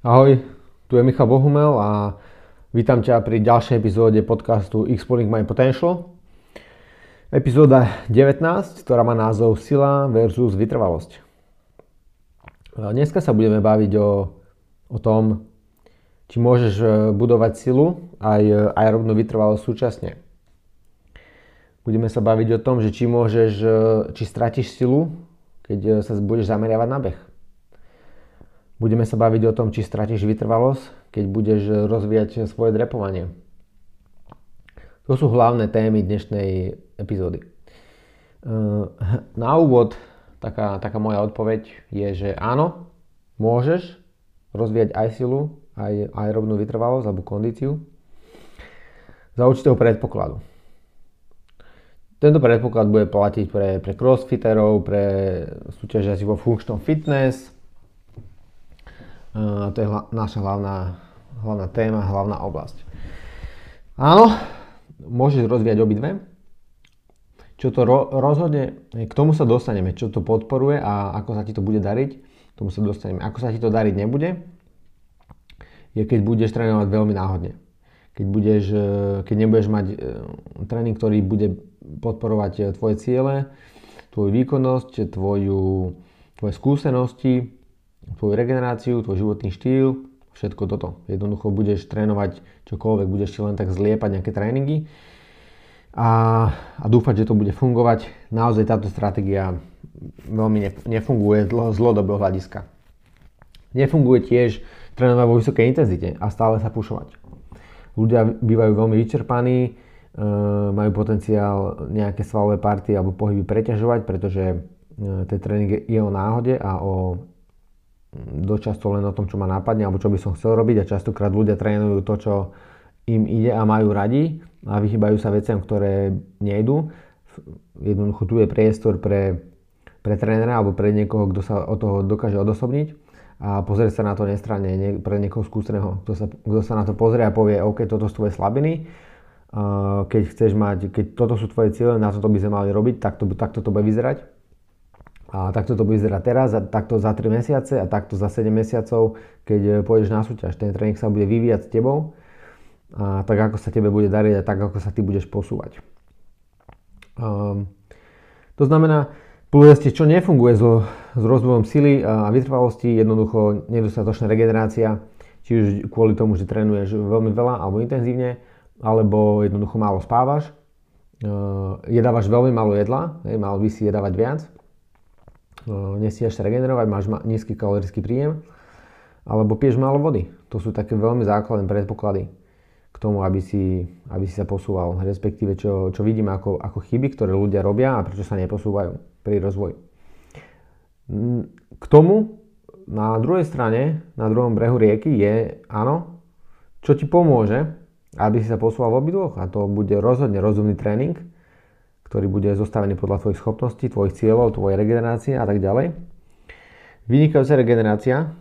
Ahoj, tu je Michal Bohumel a vítam ťa pri ďalšej epizóde podcastu Exploring My Potential. Epizóda 19, ktorá má názov Sila versus vytrvalosť. Dneska sa budeme baviť o, o tom, či môžeš e, budovať silu aj aerobnú vytrvalosť súčasne. Budeme sa baviť o tom, že či môžeš, e, či stratíš silu, keď e, sa budeš zameriavať na beh Budeme sa baviť o tom, či stratíš vytrvalosť, keď budeš rozvíjať svoje drepovanie. To sú hlavné témy dnešnej epizódy. Na úvod taká, taká moja odpoveď je, že áno, môžeš rozvíjať aj silu, aj aerobnú vytrvalosť alebo kondíciu za určitého predpokladu. Tento predpoklad bude platiť pre, pre crossfiterov, pre súťažiacich vo funkčnom fitness, to je hla, naša hlavná, hlavná téma, hlavná oblasť. Áno, môžeš rozvíjať obidve. Čo to ro, rozhodne, k tomu sa dostaneme, čo to podporuje a ako sa ti to bude dariť, k tomu sa dostaneme. Ako sa ti to dariť nebude, je keď budeš trénovať veľmi náhodne. Keď, budeš, e, keď nebudeš mať tréning, ktorý bude podporovať tvoje ciele, tvoju výkonnosť, tvoju, tvoje skúsenosti, tvoju regeneráciu, tvoj životný štýl, všetko toto. Jednoducho budeš trénovať čokoľvek, budeš si len tak zliepať nejaké tréningy a, a dúfať, že to bude fungovať. Naozaj táto stratégia veľmi nefunguje z dlhodobého hľadiska. Nefunguje tiež trénovať vo vysokej intenzite a stále sa pušovať. Ľudia bývajú veľmi vyčerpaní, e, majú potenciál nejaké svalové partie alebo pohyby preťažovať, pretože e, ten tréning je o náhode a o dočasto len o tom, čo ma napadne alebo čo by som chcel robiť a častokrát ľudia trénujú to, čo im ide a majú radi a vychýbajú sa veciam, ktoré nejdu. Jednoducho tu je priestor pre, pre trénera alebo pre niekoho, kto sa od toho dokáže odosobniť a pozrieť sa na to nestranne nie, pre niekoho skúseného, kto sa, kto sa na to pozrie a povie, OK, toto sú tvoje slabiny, keď chceš mať, keď toto sú tvoje cieľe, na toto by sme mali robiť, takto, takto to bude vyzerať a takto to bude vyzerať teraz, a takto za 3 mesiace a takto za 7 mesiacov, keď e, pôjdeš na súťaž. Ten tréning sa bude vyvíjať s tebou, a tak ako sa tebe bude dariť a tak ako sa ty budeš posúvať. Um, to znamená, povedzte, čo nefunguje so, s rozvojom sily a vytrvalosti, jednoducho nedostatočná regenerácia, či už kvôli tomu, že trénuješ veľmi veľa alebo intenzívne, alebo jednoducho málo spávaš, uh, jedávaš veľmi málo jedla, hej, mal by si jedávať viac, nestíhaš sa regenerovať, máš nízky kalorický príjem, alebo piješ málo vody. To sú také veľmi základné predpoklady k tomu, aby si, aby si sa posúval, respektíve čo, čo vidím ako, ako chyby, ktoré ľudia robia a prečo sa neposúvajú pri rozvoji. K tomu na druhej strane, na druhom brehu rieky je, áno, čo ti pomôže, aby si sa posúval v obidvoch a to bude rozhodne rozumný tréning, ktorý bude zostavený podľa tvojich schopností, tvojich cieľov, tvojej regenerácie a tak ďalej. Vynikajúca regenerácia,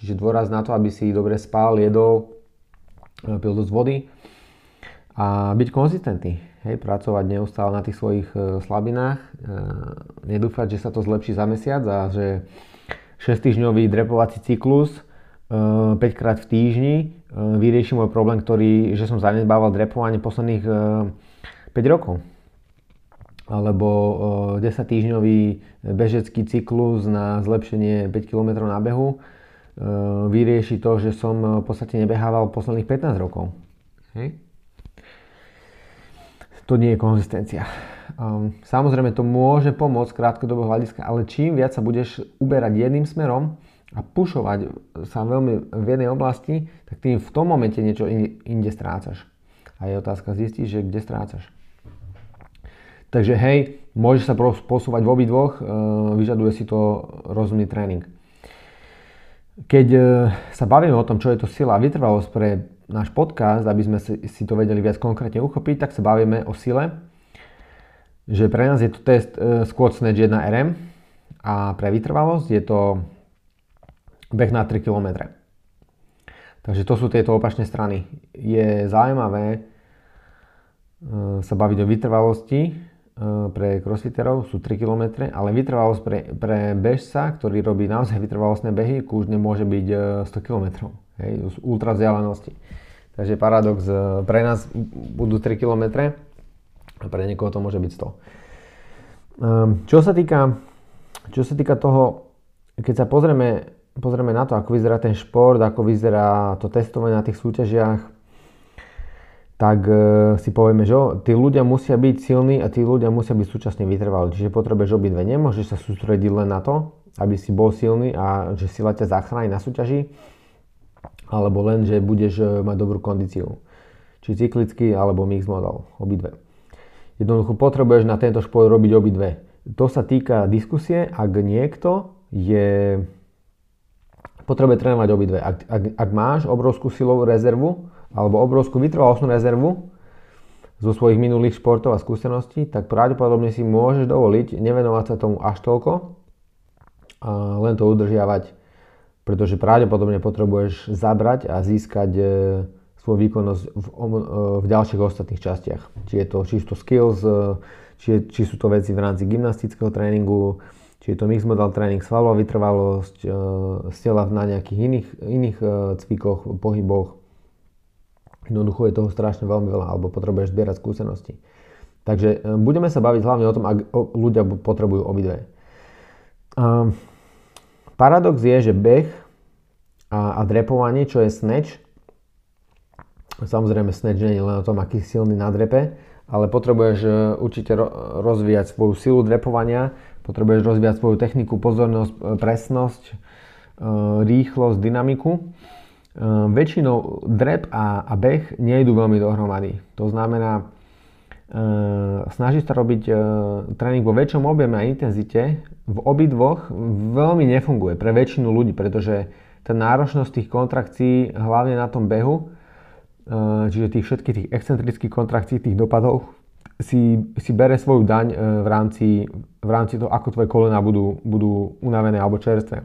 čiže dôraz na to, aby si dobre spal, jedol, e, pil dosť vody a byť konzistentný. Hej, pracovať neustále na tých svojich e, slabinách, e, nedúfať, že sa to zlepší za mesiac a že 6-týždňový drepovací cyklus 5 krát v týždni vyrieši môj problém, ktorý, že som zanedbával drepovanie posledných 5 rokov alebo 10-týždňový bežecký cyklus na zlepšenie 5 km na behu vyrieši to, že som v podstate nebehával posledných 15 rokov. Hej. To nie je konzistencia. Samozrejme to môže pomôcť krátkodobého hľadiska, ale čím viac sa budeš uberať jedným smerom a pušovať sa veľmi v jednej oblasti, tak tým v tom momente niečo inde strácaš. A je otázka zistiť, že kde strácaš. Takže hej, môžeš sa posúvať v obidvoch, e, vyžaduje si to rozumný tréning. Keď e, sa bavíme o tom, čo je to sila a vytrvalosť pre náš podcast, aby sme si to vedeli viac konkrétne uchopiť, tak sa bavíme o sile, že pre nás je to test e, Squat Snatch 1 RM a pre vytrvalosť je to beh na 3 km. Takže to sú tieto opačné strany. Je zaujímavé sa baviť o vytrvalosti, pre crossfiterov sú 3 km, ale vytrvalosť pre, pre bežca, ktorý robí naozaj vytrvalostné behy, kúžne môže byť 100 km. Hej, z ultra vzdialenosti. Takže paradox, pre nás budú 3 km a pre niekoho to môže byť 100. Čo sa týka, čo sa týka toho, keď sa pozrieme, pozrieme na to, ako vyzerá ten šport, ako vyzerá to testovanie na tých súťažiach, tak e, si povieme, že tí ľudia musia byť silní a tí ľudia musia byť súčasne vytrvalí. Čiže potrebuješ obidve. Nemôžeš sa sústrediť len na to, aby si bol silný a že sila ťa zachráni na súťaži, alebo len, že budeš e, mať dobrú kondíciu. Či cyklický, alebo mix model. Obidve. Jednoducho potrebuješ na tento šport robiť obidve. To sa týka diskusie, ak niekto je potrebuje trénovať obidve. Ak, ak, ak máš obrovskú silovú rezervu, alebo obrovskú vytrvalostnú rezervu zo svojich minulých športov a skúseností, tak pravdepodobne si môžeš dovoliť nevenovať sa tomu až toľko a len to udržiavať, pretože pravdepodobne potrebuješ zabrať a získať e, svoju výkonnosť v, e, v ďalších ostatných častiach. Či, je to, či sú to skills, e, či, či sú to veci v rámci gymnastického tréningu, či je to mix model tréning, svalová vytrvalosť, stela na nejakých iných, iných cvikoch, pohyboch, Jednoducho je toho strašne veľmi veľa, alebo potrebuješ zbierať skúsenosti. Takže e, budeme sa baviť hlavne o tom, ak ľudia potrebujú obidve. Um, paradox je, že beh a, a drepovanie, čo je snatch, samozrejme snatch nie je len o tom, aký silný na drepe, ale potrebuješ e, určite rozvíjať svoju silu drepovania, potrebuješ rozvíjať svoju techniku, pozornosť, e, presnosť, rýchlosť, dynamiku väčšinou drep a, a beh nejdu veľmi dohromady. To znamená, e, snaží sa robiť e, tréning vo väčšom objeme a intenzite, v obidvoch veľmi nefunguje pre väčšinu ľudí, pretože tá náročnosť tých kontrakcií, hlavne na tom behu, čiže tých všetkých tých excentrických kontrakcií, tých dopadov, si, si bere svoju daň v rámci, v rámci toho, ako tvoje kolena budú, budú unavené alebo čerstvé.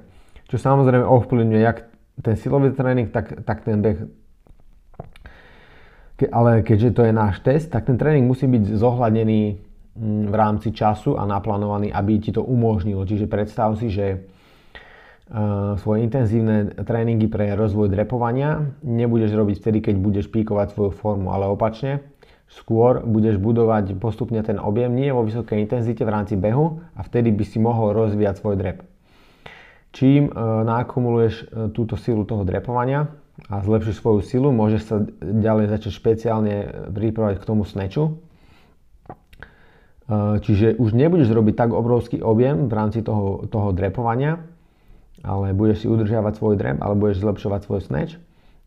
Čo samozrejme ovplyvňuje jak ten silový tréning, tak, tak ten beh ke, ale keďže to je náš test, tak ten tréning musí byť zohľadený mm, v rámci času a naplánovaný, aby ti to umožnilo. Čiže predstav si, že uh, svoje intenzívne tréningy pre rozvoj drepovania nebudeš robiť vtedy, keď budeš píkovať svoju formu, ale opačne. Skôr budeš budovať postupne ten objem nie vo vysokej intenzite v rámci behu a vtedy by si mohol rozvíjať svoj drep. Čím e, nakumuluješ e, túto silu toho drepovania a zlepšíš svoju silu, môžeš sa ďalej začať špeciálne pripravať k tomu sneču. E, čiže už nebudeš robiť tak obrovský objem v rámci toho, toho drepovania, ale budeš si udržiavať svoj drep, ale budeš zlepšovať svoj sneč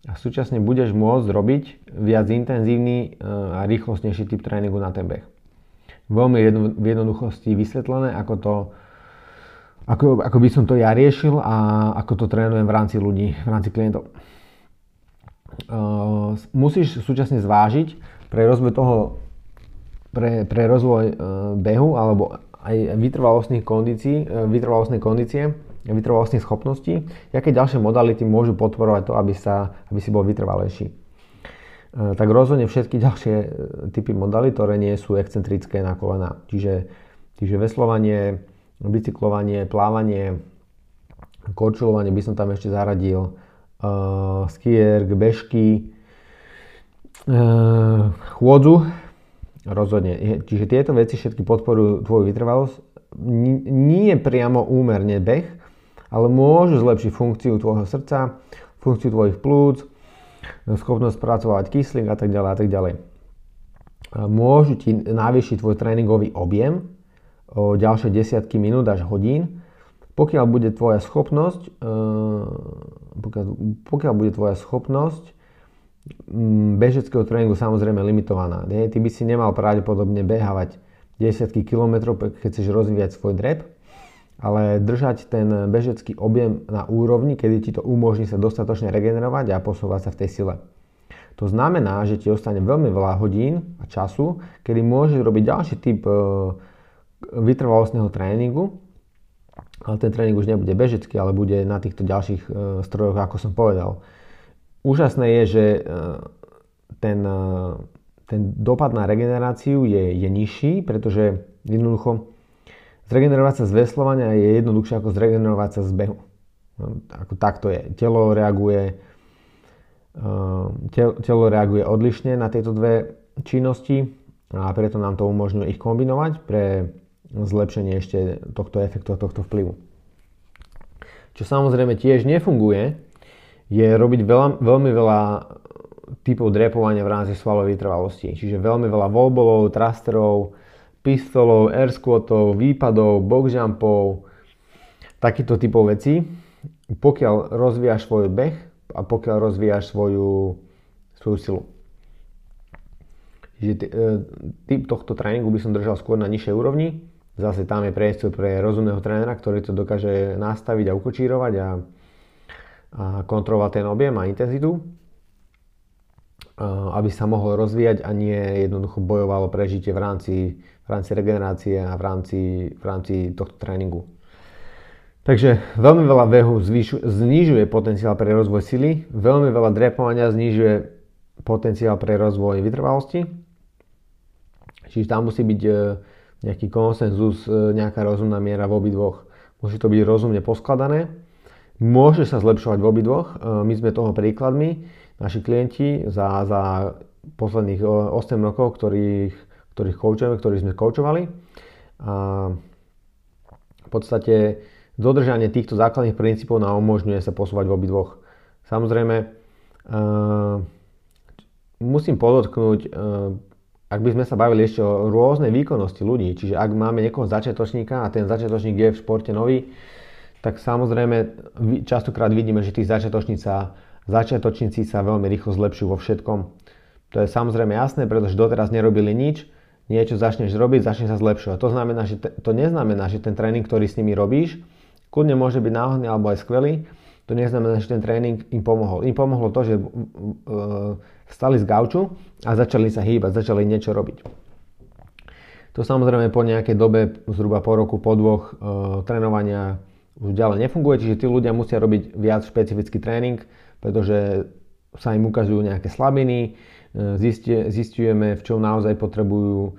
a súčasne budeš môcť robiť viac intenzívny a rýchlostnejší typ tréningu na ten beh. Veľmi v jednoduchosti vysvetlené, ako to ako, ako by som to ja riešil a ako to trénujem v rámci ľudí, v rámci klientov. Uh, musíš súčasne zvážiť pre rozvoj toho, pre, pre rozvoj uh, behu alebo aj vytrvalostných kondícií, uh, vytrvalostnej kondície, vytrvalostných schopností, aké ďalšie modality môžu podporovať to, aby, sa, aby si bol vytrvalejší. Uh, tak rozhodne všetky ďalšie uh, typy modalit, ktoré nie sú excentrické na kolena. Čiže, čiže veslovanie, bicyklovanie, plávanie, korčulovanie by som tam ešte zaradil, uh, skierk, bežky, uh, chôdzu, rozhodne. Čiže tieto veci všetky podporujú tvoju vytrvalosť. Nie priamo úmerne beh, ale môžu zlepšiť funkciu tvojho srdca, funkciu tvojich plúc, schopnosť spracovať kyslík a tak ďalej a tak ďalej. Môžu ti navýšiť tvoj tréningový objem, o ďalšie desiatky minút až hodín, pokiaľ bude tvoja schopnosť, e, pokiaľ, pokiaľ bude tvoja schopnosť bežeckého tréningu samozrejme limitovaná. Nie? Ty by si nemal pravdepodobne behávať desiatky kilometrov, keď chceš rozvíjať svoj drep, ale držať ten bežecký objem na úrovni, kedy ti to umožní sa dostatočne regenerovať a posúvať sa v tej sile. To znamená, že ti ostane veľmi veľa hodín a času, kedy môžeš robiť ďalší typ e, vytrvalostného tréningu, ale ten tréning už nebude bežecký, ale bude na týchto ďalších e, strojoch, ako som povedal. Úžasné je, že e, ten, e, ten dopad na regeneráciu je, je nižší, pretože jednoducho zregenerovať sa z veslovania je jednoduchšie ako zregenerovať sa z behu. No, ako takto je. Telo reaguje, telo reaguje odlišne na tieto dve činnosti a preto nám to umožňuje ich kombinovať pre zlepšenie ešte tohto efektu a tohto vplyvu. Čo samozrejme tiež nefunguje, je robiť veľa, veľmi veľa typov drepovania v rámci svalovej vytrvalosti. Čiže veľmi veľa wallballov, thrusterov, pistolov, air squatov, výpadov, box jumpov, takýchto typov vecí. Pokiaľ rozvíjaš svoj beh a pokiaľ rozvíjaš svoju, svoju silu. Čiže e, typ tohto tréningu by som držal skôr na nižšej úrovni. Zase tam je priestor pre rozumného trénera, ktorý to dokáže nastaviť a ukočírovať a, a kontrolovať ten objem a intenzitu aby sa mohol rozvíjať a nie jednoducho bojovalo prežitie v rámci, v rámci regenerácie a v rámci, v rámci tohto tréningu. Takže veľmi veľa behu znižuje potenciál pre rozvoj sily, veľmi veľa drepovania znižuje potenciál pre rozvoj vytrvalosti, Čiže tam musí byť e, nejaký konsenzus, e, nejaká rozumná miera v obidvoch. Musí to byť rozumne poskladané. Môže sa zlepšovať v obidvoch. E, my sme toho príkladmi. Naši klienti za, za posledných 8 rokov, ktorých, ktorých koučujeme, ktorých sme koučovali. A v podstate dodržanie týchto základných princípov nám umožňuje sa posúvať v obidvoch. Samozrejme, musím podotknúť, ak by sme sa bavili ešte o rôznej výkonnosti ľudí, čiže ak máme niekoho začiatočníka a ten začiatočník je v športe nový, tak samozrejme častokrát vidíme, že tí začiatočníci sa veľmi rýchlo zlepšujú vo všetkom. To je samozrejme jasné, pretože doteraz nerobili nič, niečo začneš robiť, začne sa zlepšovať. To, znamená, že te, to neznamená, že ten tréning, ktorý s nimi robíš, kľudne môže byť náhodný alebo aj skvelý, to neznamená, že ten tréning im pomohol. Im pomohlo to, že stali z gauču a začali sa hýbať, začali niečo robiť. To samozrejme po nejakej dobe, zhruba po roku, po dvoch e, trénovania už ďalej nefunguje, čiže tí ľudia musia robiť viac špecifický tréning, pretože sa im ukazujú nejaké slabiny, e, zistujeme, v čom naozaj potrebujú e,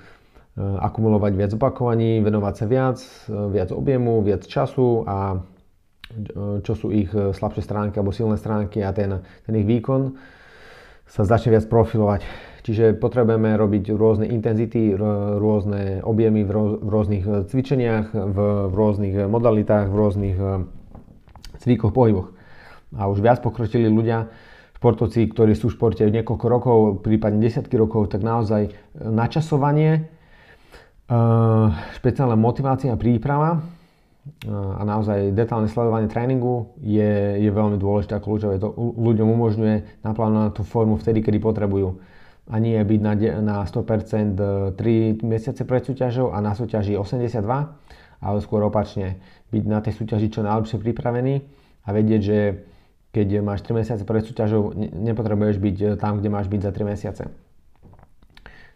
akumulovať viac opakovaní, venovať sa viac, e, viac objemu, viac času a čo sú ich slabšie stránky alebo silné stránky a ten, ten ich výkon sa začne viac profilovať. Čiže potrebujeme robiť rôzne intenzity, rôzne objemy v rôznych e, cvičeniach, v rôznych modalitách, v rôznych e, cvíkoch, pohyboch. A už viac pokročili ľudia, športovci, ktorí sú v športe niekoľko rokov, prípadne desiatky rokov, tak naozaj e, načasovanie, špeciálna motivácia a príprava a naozaj detálne sledovanie tréningu je, je veľmi dôležité ako kľúčové. To ľuďom umožňuje naplánovať tú formu vtedy, kedy potrebujú. A nie byť na, na 100% 3 e, mesiace pred súťažou a na súťaži 82, ale skôr opačne. Byť na tej súťaži čo najlepšie pripravený a vedieť, že keď máš 3 mesiace pred súťažou, nepotrebuješ byť e, tam, kde máš byť za 3 mesiace.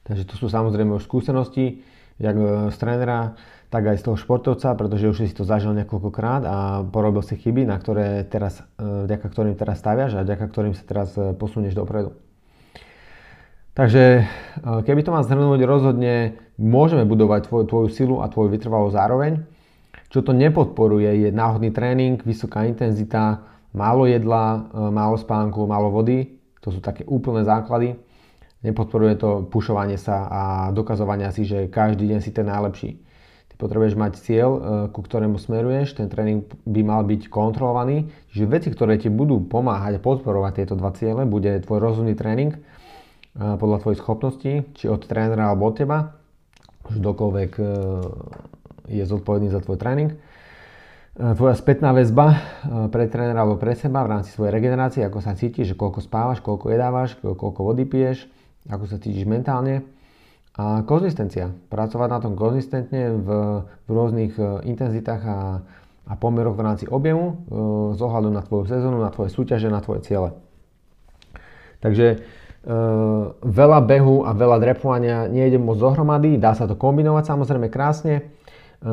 Takže to sú samozrejme už skúsenosti, jak e, z trénera, tak aj z toho športovca, pretože už si to zažil niekoľkokrát a porobil si chyby, na ktoré teraz, e, vďaka ktorým teraz staviaš a vďaka ktorým sa teraz e, posunieš dopredu. Takže keby to mám zhrnúť, rozhodne môžeme budovať tvoju, tvoju silu a tvoju vytrvalosť zároveň. Čo to nepodporuje je náhodný tréning, vysoká intenzita, málo jedla, málo spánku, málo vody. To sú také úplné základy. Nepodporuje to pušovanie sa a dokazovania si, že každý deň si ten najlepší. Ty potrebuješ mať cieľ, e, ku ktorému smeruješ, ten tréning by mal byť kontrolovaný. Čiže veci, ktoré ti budú pomáhať a podporovať tieto dva ciele, bude tvoj rozumný tréning e, podľa tvojich schopností, či od trénera alebo od teba. Už dokoľvek e, je zodpovedný za tvoj tréning. Tvoja spätná väzba pre trénera alebo pre seba v rámci svojej regenerácie, ako sa cítiš, koľko spávaš, koľko jedávaš, koľko vody piješ, ako sa cítiš mentálne a konzistencia. Pracovať na tom konzistentne v, v rôznych e, intenzitách a, a pomeroch v rámci objemu e, z ohľadu na tvoju sezónu, na tvoje súťaže, na tvoje ciele. Takže e, veľa behu a veľa drepovania nejde moc dohromady, dá sa to kombinovať samozrejme krásne, e,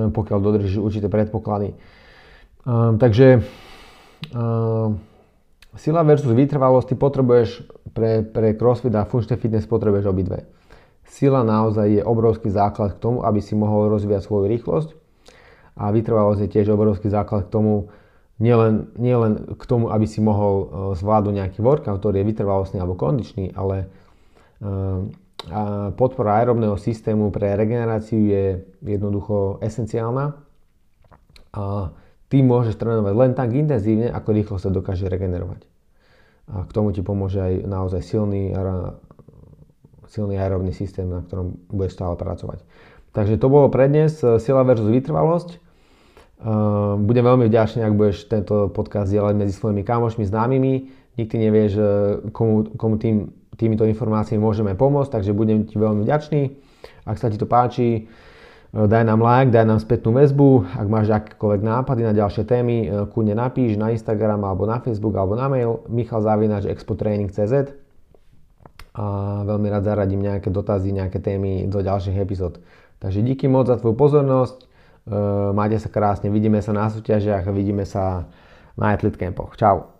pokiaľ dodržíš určité predpoklady. E, takže e, sila versus vytrvalosť, ty potrebuješ pre, pre crossfit a functional fitness potrebuješ obidve. sila naozaj je obrovský základ k tomu, aby si mohol rozvíjať svoju rýchlosť a vytrvalosť je tiež obrovský základ k tomu, nielen, nielen k tomu, aby si mohol e, zvládnuť nejaký workout, ktorý je vytrvalostný alebo kondičný, ale e, podpora aerobného systému pre regeneráciu je jednoducho esenciálna. A ty môžeš trénovať len tak intenzívne, ako rýchlo sa dokáže regenerovať. A k tomu ti pomôže aj naozaj silný, silný aerobný systém, na ktorom budeš stále pracovať. Takže to bolo pre dnes sila versus vytrvalosť. Ehm, budem veľmi vďačný, ak budeš tento podcast dielať medzi svojimi kamošmi, známymi. Nikdy nevieš, e, komu, komu tým, týmito informáciami môžeme pomôcť, takže budem ti veľmi vďačný. Ak sa ti to páči, e, daj nám like, daj nám spätnú väzbu. Ak máš akékoľvek nápady na ďalšie témy, e, kľudne napíš na Instagram alebo na Facebook alebo na mail michalzavinač.expotraining.cz a veľmi rád zaradím nejaké dotazy, nejaké témy do ďalších epizód. Takže díky moc za tvoju pozornosť Majte sa krásne, vidíme sa na súťažiach a vidíme sa na Athlete Campoch. Čau.